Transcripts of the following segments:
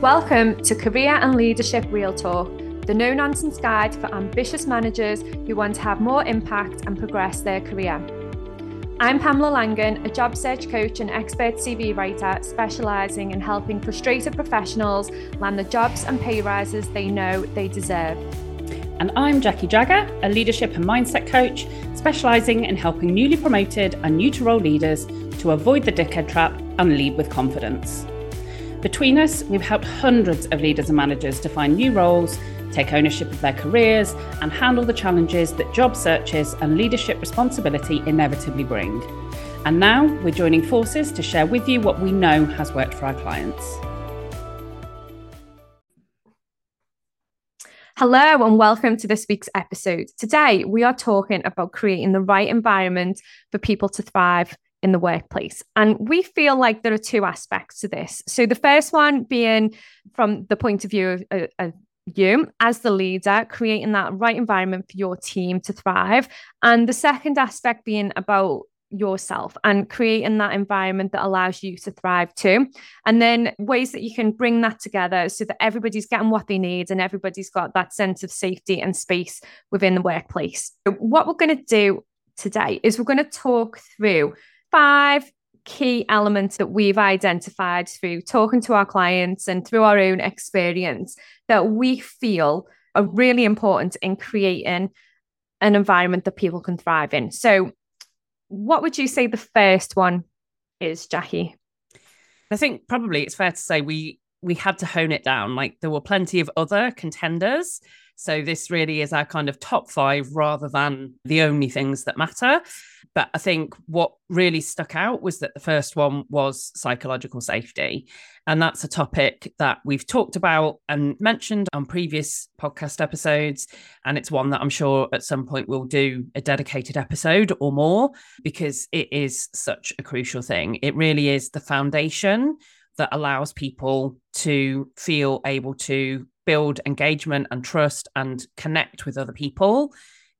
Welcome to Career and Leadership Real Talk, the no nonsense guide for ambitious managers who want to have more impact and progress their career. I'm Pamela Langan, a job search coach and expert CV writer specialising in helping frustrated professionals land the jobs and pay rises they know they deserve. And I'm Jacqui Jagger, a leadership and mindset coach specialising in helping newly promoted and new to role leaders to avoid the dickhead trap and lead with confidence. Between us, we've helped hundreds of leaders and managers to find new roles, take ownership of their careers, and handle the challenges that job searches and leadership responsibility inevitably bring. And now we're joining forces to share with you what we know has worked for our clients. Hello, and welcome to this week's episode. Today, we are talking about creating the right environment for people to thrive in the workplace. And we feel like there are two aspects to this. So, the first one being from the point of view of, of, you as the leader, creating that right environment for your team to thrive. And the second aspect being about yourself and creating that environment that allows you to thrive too. And then ways that you can bring that together so that everybody's getting what they need and everybody's got that sense of safety and space within the workplace. What we're going to do today is we're going to talk through five key elements that we've identified through talking to our clients and through our own experience that we feel are really important in creating an environment that people can thrive in. So, what would you say the first one is, Jacqui? I think probably it's fair to say we we had to hone it down. Like there were plenty of other contenders. So this really is our kind of top five rather than the only things that matter. But I think what really stuck out was that the first one was psychological safety. And that's a topic that we've talked about and mentioned on previous podcast episodes. And it's one that I'm sure at some point we'll do a dedicated episode or more because it is such a crucial thing. It really is the foundation that allows people to feel able to build engagement and trust and connect with other people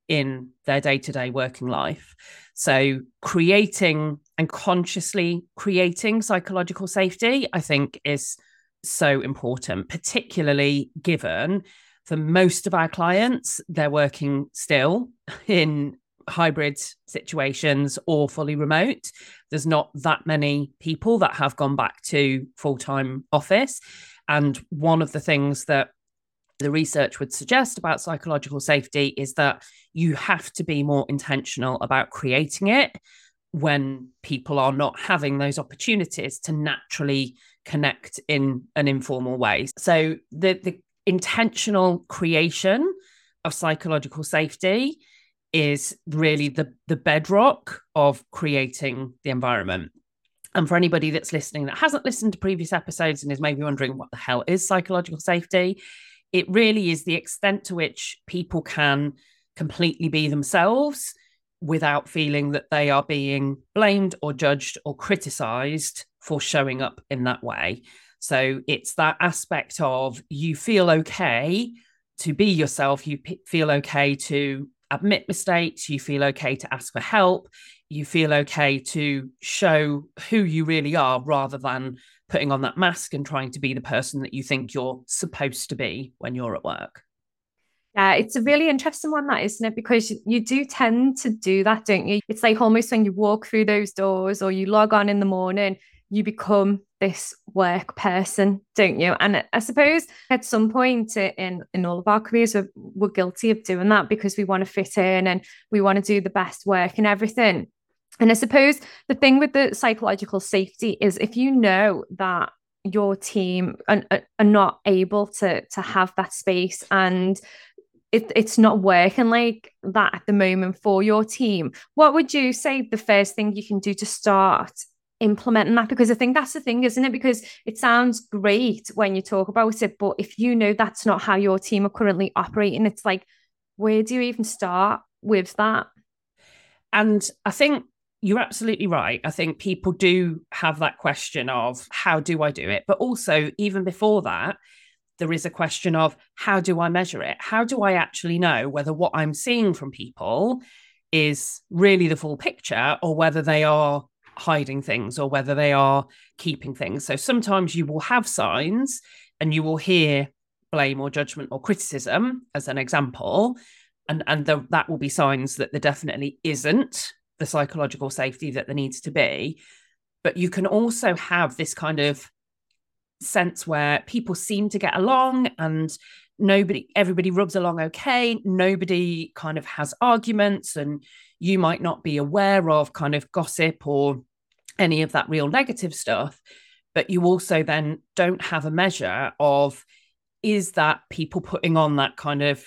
in their day to day working life. So, creating and consciously creating psychological safety, I think, is so important, particularly given for most of our clients, they're working still in hybrid situations or fully remote. There's not that many people that have gone back to full time office. And one of the things that the research would suggest about psychological safety is that you have to be more intentional about creating it when people are not having those opportunities to naturally connect in an informal way. So the the intentional creation of psychological safety is really the the bedrock of creating the environment. And for anybody that's listening that hasn't listened to previous episodes and is maybe wondering what the hell is psychological safety, it really is the extent to which people can completely be themselves without feeling that they are being blamed or judged or criticized for showing up in that way. So it's that aspect of you feel okay to be yourself, you p- feel okay to admit mistakes, you feel okay to ask for help, you feel okay to show who you really are rather than putting on that mask and trying to be the person that you think you're supposed to be when you're at work. Yeah, it's a really interesting one, that isn't it? Because you do tend to do that, don't you? It's like almost when you walk through those doors or you log on in the morning, you become this work person, don't you? And I suppose at some point in in all of our careers, we're, we're guilty of doing that because we want to fit in and we want to do the best work and everything. And I suppose the thing with the psychological safety is if you know that your team are, are not able to to have that space and it, it's not working like that at the moment for your team what would you say the first thing you can do to start implementing that because i think that's the thing isn't it because it sounds great when you talk about it but if you know that's not how your team are currently operating it's like where do you even start with that and i think you're absolutely right. I think people do have that question of how do I do it? But also, even before that, there is a question of how do I measure it? How do I actually know whether what I'm seeing from people is really the full picture or whether they are hiding things or whether they are keeping things? So sometimes you will have signs and you will hear blame or judgment or criticism as an example and and the, that will be signs that there definitely isn't the psychological safety that there needs to be but you can also have this kind of sense where people seem to get along and nobody everybody rubs along okay nobody kind of has arguments and you might not be aware of kind of gossip or any of that real negative stuff but you also then don't have a measure of is that people putting on that kind of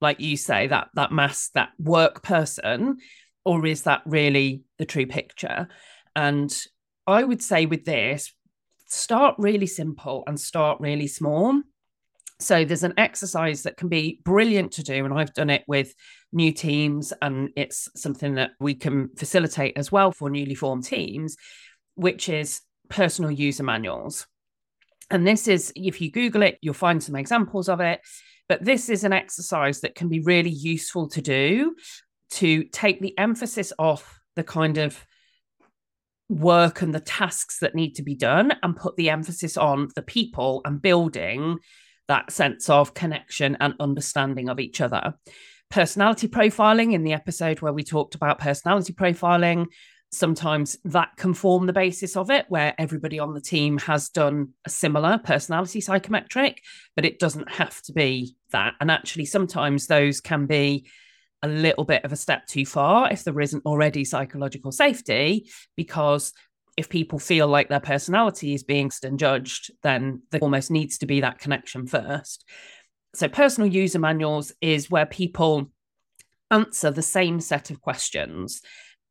like you say that that mask that work person or is that really the true picture? And i would say with this start really simple and start really small so there's an exercise that can be brilliant to do and i've done it with new teams and it's something that we can facilitate as well for newly formed teams which is personal user manuals and this is, if you Google it, you'll find some examples of it. But this is an exercise that can be really useful to do to take the emphasis off the kind of work and the tasks that need to be done and put the emphasis on the people and building that sense of connection and understanding of each other. Personality profiling in the episode where we talked about personality profiling sometimes that can form the basis of it, where everybody on the team has done a similar personality psychometric, but it doesn't have to be that. And actually, sometimes those can be a little bit of a step too far if there isn't already psychological safety, because if people feel like their personality is being judged, then there almost needs to be that connection first. So, personal user manuals is where people answer the same set of questions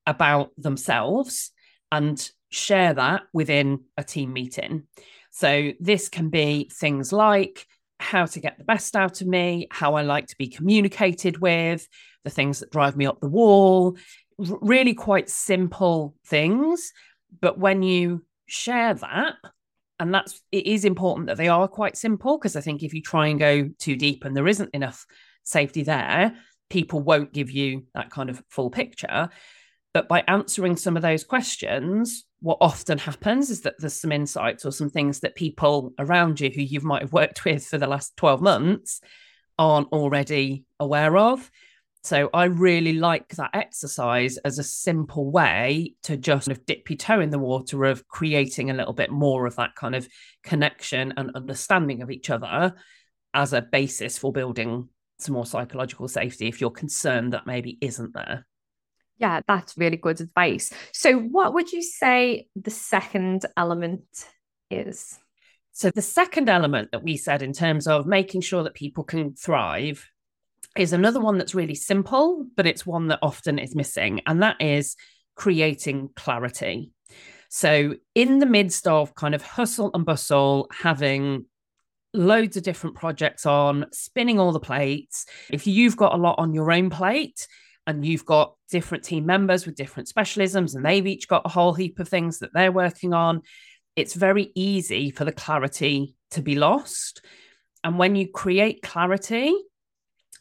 about themselves and share that within a team meeting. So this can be things like how to get the best out of me, how I like to be communicated with, the things that drive me up the wall, really quite simple things. But when you share that, and that's it is important that they are quite simple because I think if you try and go too deep and there isn't enough safety there, people won't give you that kind of full picture. But by answering some of those questions, what often happens is that there's some insights or some things that people around you who you might have worked with for the last 12 months aren't already aware of. So I really like that exercise as a simple way to just kind of dip your toe in the water of creating a little bit more of that kind of connection and understanding of each other as a basis for building some more psychological safety if you're concerned that maybe isn't there. Yeah, that's really good advice. So, what would you say the second element is? So, the second element that we said in terms of making sure that people can thrive is another one that's really simple, but it's one that often is missing, and that is creating clarity. So, in the midst of kind of hustle and bustle, having loads of different projects on, spinning all the plates, if you've got a lot on your own plate, and you've got different team members with different specialisms and they've each got a whole heap of things that they're working on it's very easy for the clarity to be lost and when you create clarity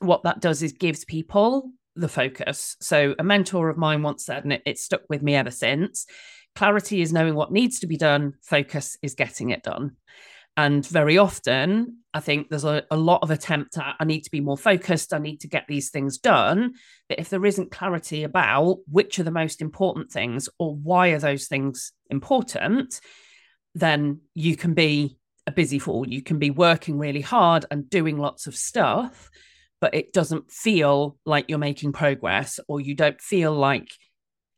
what that does is gives people the focus so a mentor of mine once said and it, it stuck with me ever since clarity is knowing what needs to be done focus is getting it done and very often, I think there's a, a, lot of attempt at I need to be more focused, I need to get these things done. But if there isn't clarity about which are the most important things or why are those things important, then you can be a busy fool. You can be working really hard and doing lots of stuff, but it doesn't feel like you're making progress, or you don't feel like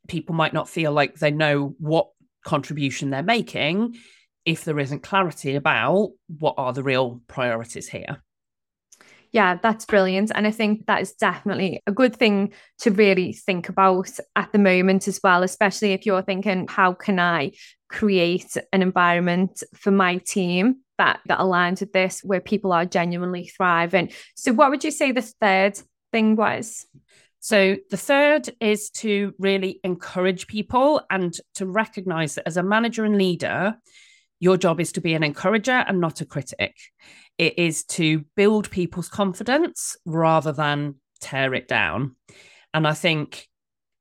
people might not feel like they know what contribution they're making if there isn't clarity about what are the real priorities here. Yeah, that's brilliant. And I think that is definitely a good thing to really think about at the moment as well, especially if you're thinking, how can I create an environment for my team that, that aligns with this, where people are genuinely thriving? So, what would you say the third thing was? So, the third is to really encourage people and to recognize that as a manager and leader, your job is to be an encourager and not a critic. It is to build people's confidence rather than tear it down. And I think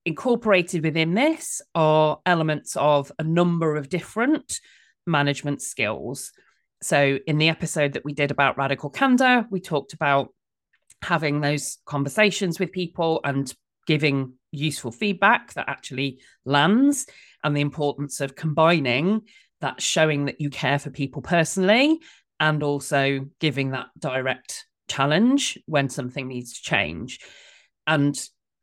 incorporated within this are elements of a number of different management skills. So, in the episode that we did about radical candor, we talked about having those conversations with people and giving useful feedback that actually lands, and the importance of combining that showing that you care for people personally and also giving that direct challenge when something needs to change. And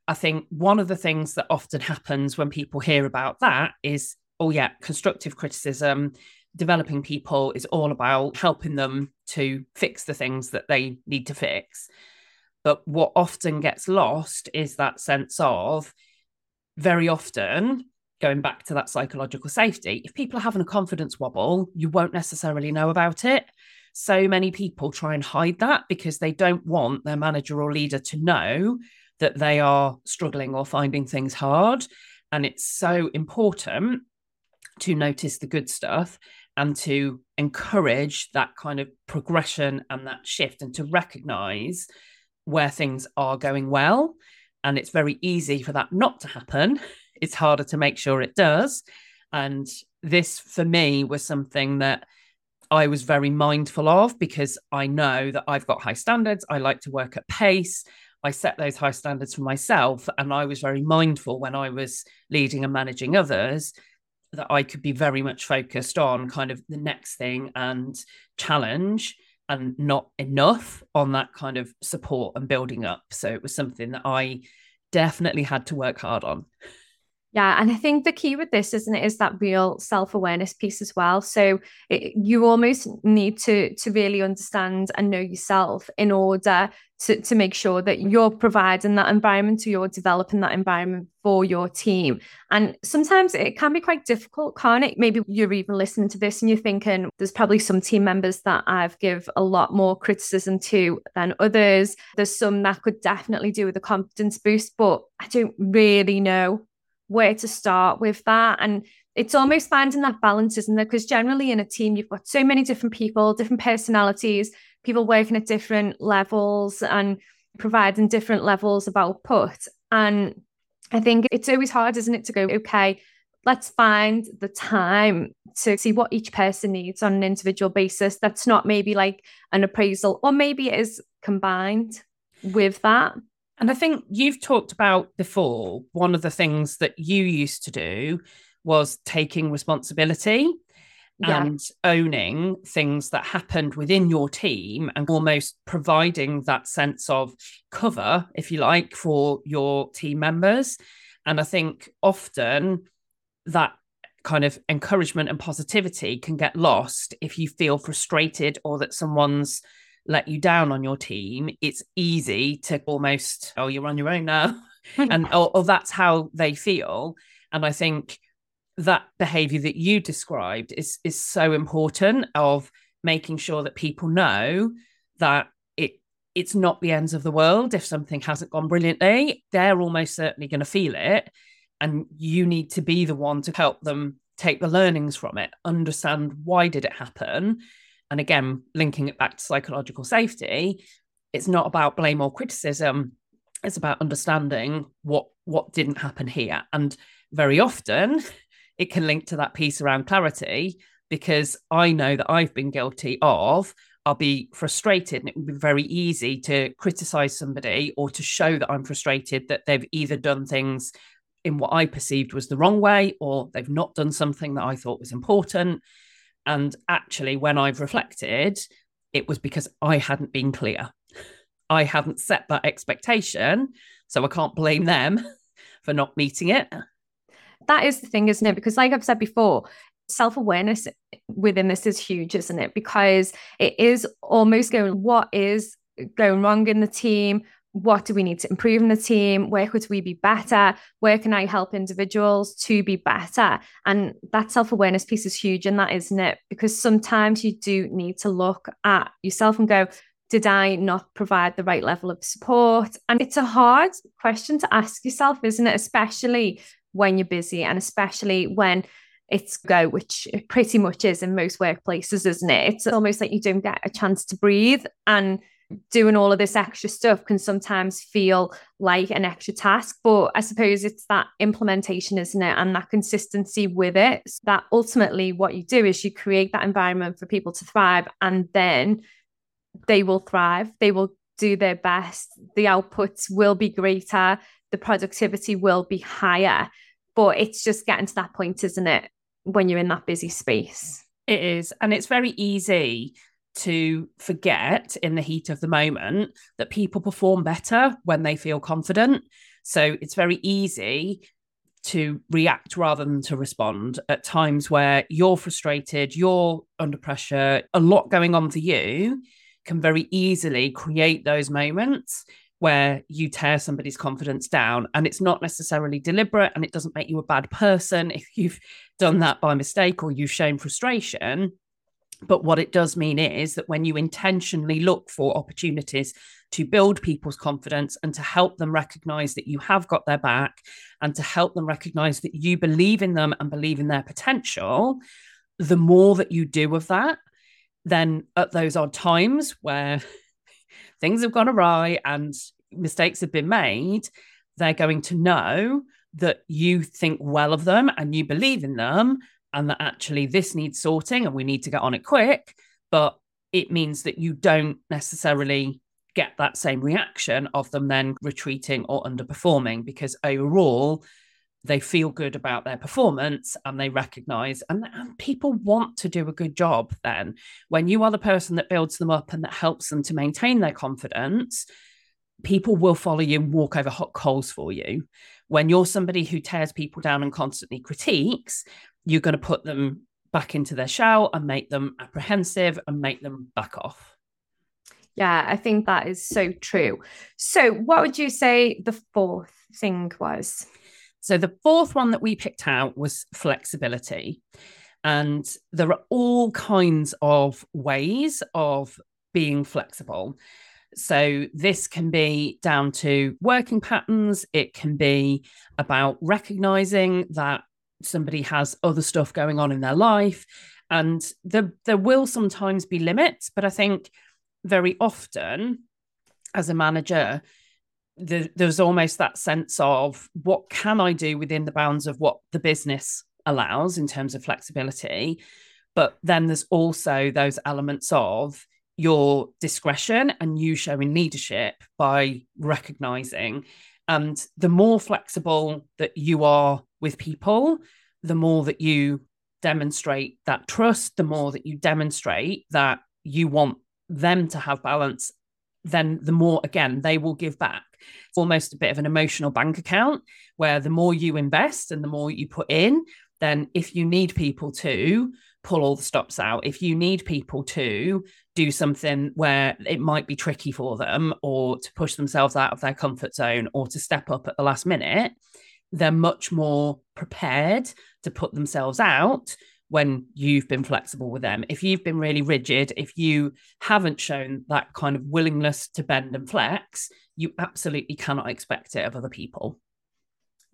I think one of the things that often happens when people hear about that is, oh, yeah, constructive criticism, developing people is all about helping them to fix the things that they need to fix. But what often gets lost is that sense of very often going back to that psychological safety, if people are having a confidence wobble, you won't necessarily know about it. So many people try and hide that because they don't want their manager or leader to know that they are struggling or finding things hard. And it's so important to notice the good stuff and to encourage that kind of progression and that shift and to recognize where things are going well. And it's very easy for that not to happen. It's harder to make sure it does. And this, for me, was something that I was very mindful of because I know that I've got high standards. I like to work at pace. I set those high standards for myself. And I was very mindful when I was leading and managing others that I could be very much focused on kind of the next thing and challenge and not enough on that kind of support and building up. So it was something that I definitely had to work hard on. Yeah, and I think the key with this, isn't it, is that real self awareness piece as well. So it, you almost need to to really understand and know yourself in order to to make sure that you're providing that environment or you're developing that environment for your team. And sometimes it can be quite difficult, can't it? Maybe you're even listening to this and you're thinking, there's probably some team members that I've give a lot more criticism to than others. There's some that could definitely do with a confidence boost, but I don't really know where to start with that. And it's almost finding that balance, isn't it? Because generally in a team, you've got so many different people, different personalities, people working at different levels and providing different levels of output. And I think it's always hard, isn't it, to go, okay, let's find the time to see what each person needs on an individual basis. That's not maybe like an appraisal, or maybe it is combined with that. And I think you've talked about before, one of the things that you used to do was taking responsibility yeah. and owning things that happened within your team and almost providing that sense of cover, if you like, for your team members. And I think often that kind of encouragement and positivity can get lost if you feel frustrated or that someone's let you down on your team, it's easy to almost, oh, you're on your own now. and or, or that's how they feel. And I think that behavior that you described is is so important of making sure that people know that it it's not the ends of the world if something hasn't gone brilliantly they're almost certainly going to feel it and you need to be the one to help them take the learnings from it understand why did it happen and again, linking it back to psychological safety, it's not about blame or criticism. It's about understanding what what didn't happen here. And very often it can link to that piece around clarity because I know that I've been guilty of I'll be frustrated and it would be very easy to criticize somebody or to show that I'm frustrated that they've either done things in what I perceived was the wrong way or they've not done something that I thought was important. And actually, when I've reflected, it was because I hadn't been clear. I hadn't set that expectation. So I can't blame them for not meeting it. That is the thing, isn't it? Because, like I've said before, self awareness within this is huge, isn't it? Because it is almost going, what is going wrong in the team? What do we need to improve in the team? Where could we be better? Where can I help individuals to be better? And that self awareness piece is huge in that, isn't it? Because sometimes you do need to look at yourself and go, did I not provide the right level of support? And it's a hard question to ask yourself, isn't it? Especially when you're busy and especially when it's go, which it pretty much is in most workplaces, isn't it? It's almost like you don't get a chance to breathe. And doing all of this extra stuff can sometimes feel like an extra task. But I suppose it's that implementation, isn't it? And that consistency with it. So that ultimately what you do is you create that environment for people to thrive and then they will thrive. They will do their best. The outputs will be greater. The productivity will be higher. But it's just getting to that point, isn't it? When you're in that busy space. It is. And it's very easy to forget in the heat of the moment that people perform better when they feel confident. So it's very easy to react rather than to respond. At times where you're frustrated, you're under pressure, a lot going on for you can very easily create those moments where you tear somebody's confidence down. And it's not necessarily deliberate and it doesn't make you a bad person if you've done that by mistake or you've shown frustration but what it does mean is that when you intentionally look for opportunities to build people's confidence and to help them recognize that you have got their back and to help them recognize that you believe in them and believe in their potential, the more that you do of that, then at those odd times where things have gone awry and mistakes have been made, they're going to know that you think well of them and you believe in them and that actually this needs sorting and we need to get on it quick. But it means that you don't necessarily get that same reaction of them then retreating or underperforming because overall they feel good about their performance and they recognize and, and, people want to do a good job then when you are the person that builds them up and that helps them to maintain their confidence people will follow you and walk over hot coals for you when you're somebody who tears people down and constantly critiques you're going to put them back into their shell and make them apprehensive and make them back off. Yeah, I think that is so true. So, what would you say the fourth thing was? So, the fourth one that we picked out was flexibility. And there are all kinds of ways of being flexible. So, this can be down to working patterns, it can be about recognizing that somebody has other stuff going on in their life. And there there will sometimes be limits but i think very often as a manager the, there's almost that sense of what can i do within the bounds of what the business allows in terms of flexibility. But then there's also those elements of your discretion and you showing leadership by recognizing. And the more flexible that you are with people, the more that you demonstrate that trust, the more that you demonstrate that you want them to have balance, then the more, again, they will give back. It's almost a bit of an emotional bank account where the more you invest and the more you put in, then if you need people to pull all the stops out, if you need people to do something where it might be tricky for them or to push themselves out of their comfort zone or to step up at the last minute, they're much more prepared to put themselves out when you've been flexible with them. If you've been really rigid, if you haven't shown that kind of willingness to bend and flex, you absolutely cannot expect it of other people.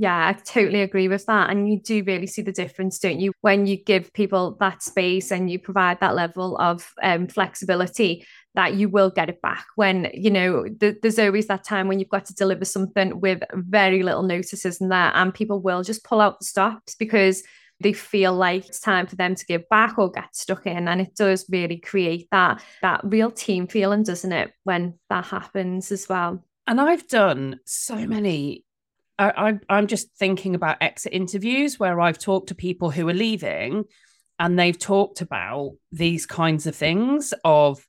Yeah, I totally agree with that. And you do really see the difference, don't you, when you give people that space and you provide that level of um, flexibility that you will get it back when you know th- there's always that time when you've got to deliver something with very little notices and that and people will just pull out the stops because they feel like it's time for them to give back or get stuck in and it does really create that that real team feeling doesn't it when that happens as well and i've done so many I, i'm just thinking about exit interviews where i've talked to people who are leaving and they've talked about these kinds of things of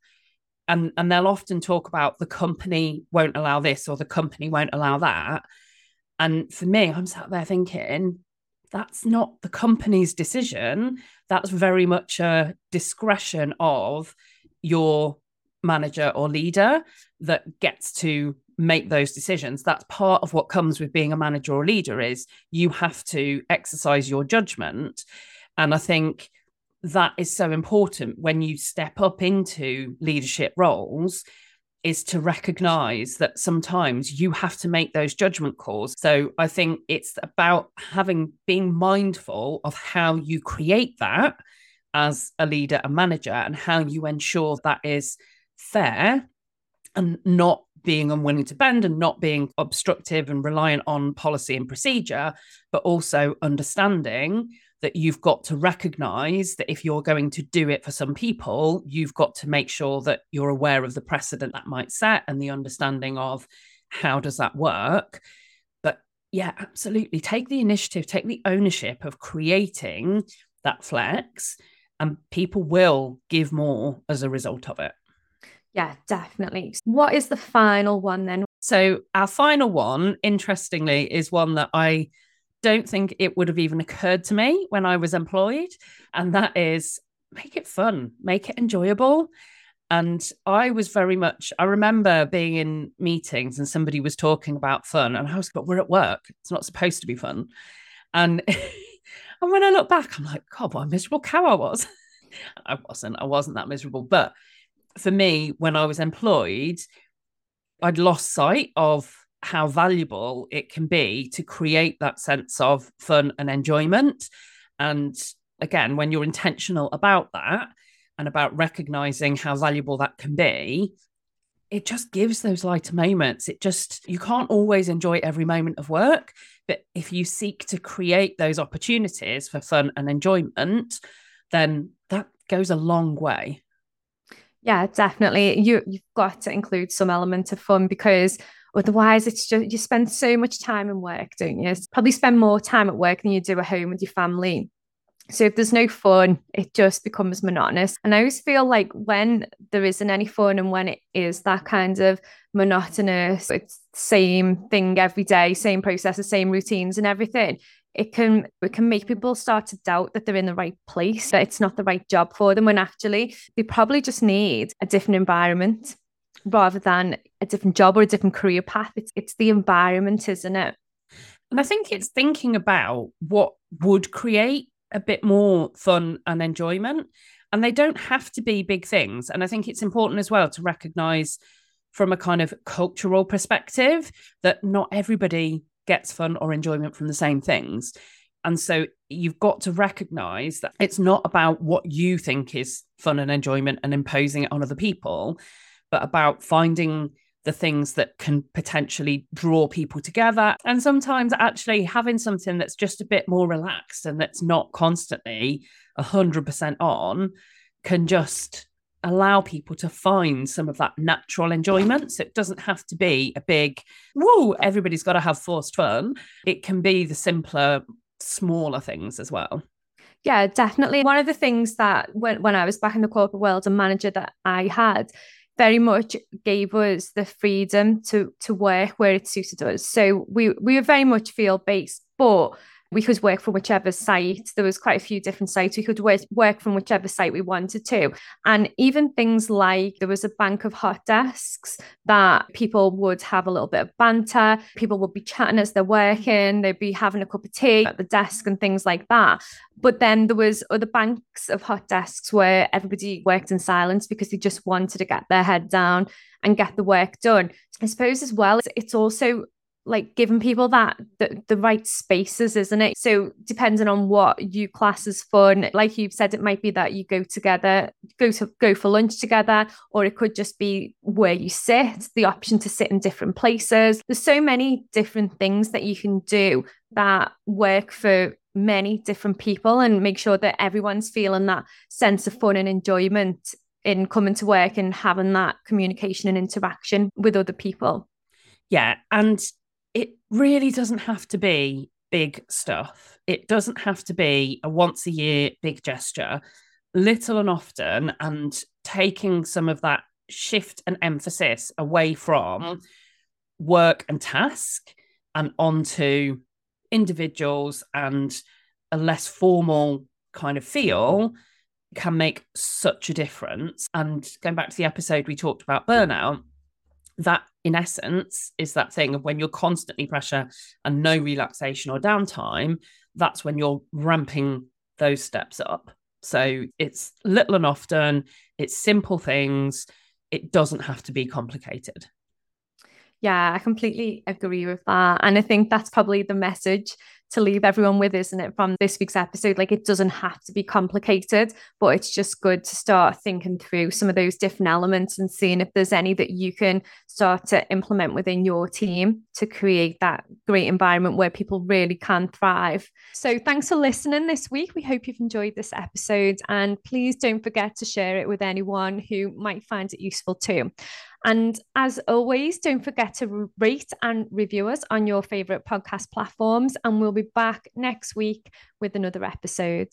and and they'll often talk about the company won't allow this or the company won't allow that. And for me i'm sat there thinking that's not the company's decision. That's very much a discretion of your manager or leader that gets to make those decisions that's part of what comes with being a manager or a leader is you have to exercise your judgment and i think that is so important when you step up into leadership roles is to recognize that sometimes you have to make those judgment calls. So I think it's about having being mindful of how you create that as a leader and manager and how you ensure that is fair and not being unwilling to bend and not being obstructive and reliant on policy and procedure, but also understanding that you've got to recognize that if you're going to do it for some people, you've got to make sure that you're aware of the precedent that might set and the understanding of how does that work. But yeah, absolutely. Take the initiative, take the ownership of creating that flex, and people will give more as a result of it. Yeah, definitely. What is the final one then? So, our final one, interestingly, is one that I don't think it would have even occurred to me when I was employed. And that is make it fun, make it enjoyable. And I was very much, I remember being in meetings and somebody was talking about fun, and I was, but we're at work. It's not supposed to be fun. And, and when I look back, I'm like, God, what a miserable cow I was. I wasn't, I wasn't that miserable. But for me, when I was employed, I'd lost sight of how valuable it can be to create that sense of fun and enjoyment. And again, when you're intentional about that and about recognizing how valuable that can be, it just gives those lighter moments. It just, you can't always enjoy every moment of work. But if you seek to create those opportunities for fun and enjoyment, then that goes a long way. Yeah, definitely. You you've got to include some element of fun because otherwise it's just you spend so much time in work, don't you? Probably spend more time at work than you do at home with your family. So if there's no fun, it just becomes monotonous. And I always feel like when there isn't any fun and when it is that kind of monotonous, it's same thing every day, same processes, same routines and everything, it can it can make people start to doubt that they're in the right place, that it's not the right job for them when actually they probably just need a different environment rather than a different job or a different career path. It's it's the environment, isn't it? And I think it's thinking about what would create a bit more fun and enjoyment. And they don't have to be big things. And I think it's important as well to recognize from a kind of cultural perspective that not everybody gets fun or enjoyment from the same things. And so you've got to recognize that it's not about what you think is fun and enjoyment and imposing it on other people, but about finding the things that can potentially draw people together. And sometimes actually having something that's just a bit more relaxed and that's not constantly 100% on can just allow people to find some of that natural enjoyment. So it doesn't have to be a big, whoa, everybody's got to have forced fun. It can be the simpler, smaller things as well. Yeah, definitely. One of the things that when, when I was back in the corporate world, a manager that I had very much gave us the freedom to to work where it suited us. So we we were very much field based, but we could work from whichever site. There was quite a few different sites. We could work from whichever site we wanted to. And even things like there was a bank of hot desks that people would have a little bit of banter. People would be chatting as they're working. They'd be having a cup of tea at the desk and things like that. But then there was other banks of hot desks where everybody worked in silence because they just wanted to get their head down and get the work done. I suppose as well, it's also like giving people that the, the right spaces isn't it? So depending on what you class as fun like you've said it might be that you go together go to go for lunch together or it could just be where you sit the option to sit in different places. There's so many different things that you can do that work for many different people and make sure that everyone's feeling that sense of fun and enjoyment in coming to work and having that communication and interaction with other people. Yeah and it really doesn't have to be big stuff. It doesn't have to be a once a year big gesture. Little and often, and taking some of that shift and emphasis away from work and task and onto individuals and a less formal kind of feel can make such a difference. And going back to the episode we talked about burnout, that in essence is that thing of when you're constantly pressure and no relaxation or downtime that's when you're ramping those steps up so it's little and often it's simple things it doesn't have to be complicated yeah, I completely agree with that. And I think that's probably the message to leave everyone with, isn't it, from this week's episode? Like it doesn't have to be complicated, but it's just good to start thinking through some of those different elements and seeing if there's any that you can start to implement within your team to create that great environment where people really can thrive. So thanks for listening this week. We hope you've enjoyed this episode and please don't forget to share it with anyone who might find it useful too. And as always, don't forget to rate and review us on your favorite podcast platforms. And we'll be back next week with another episode.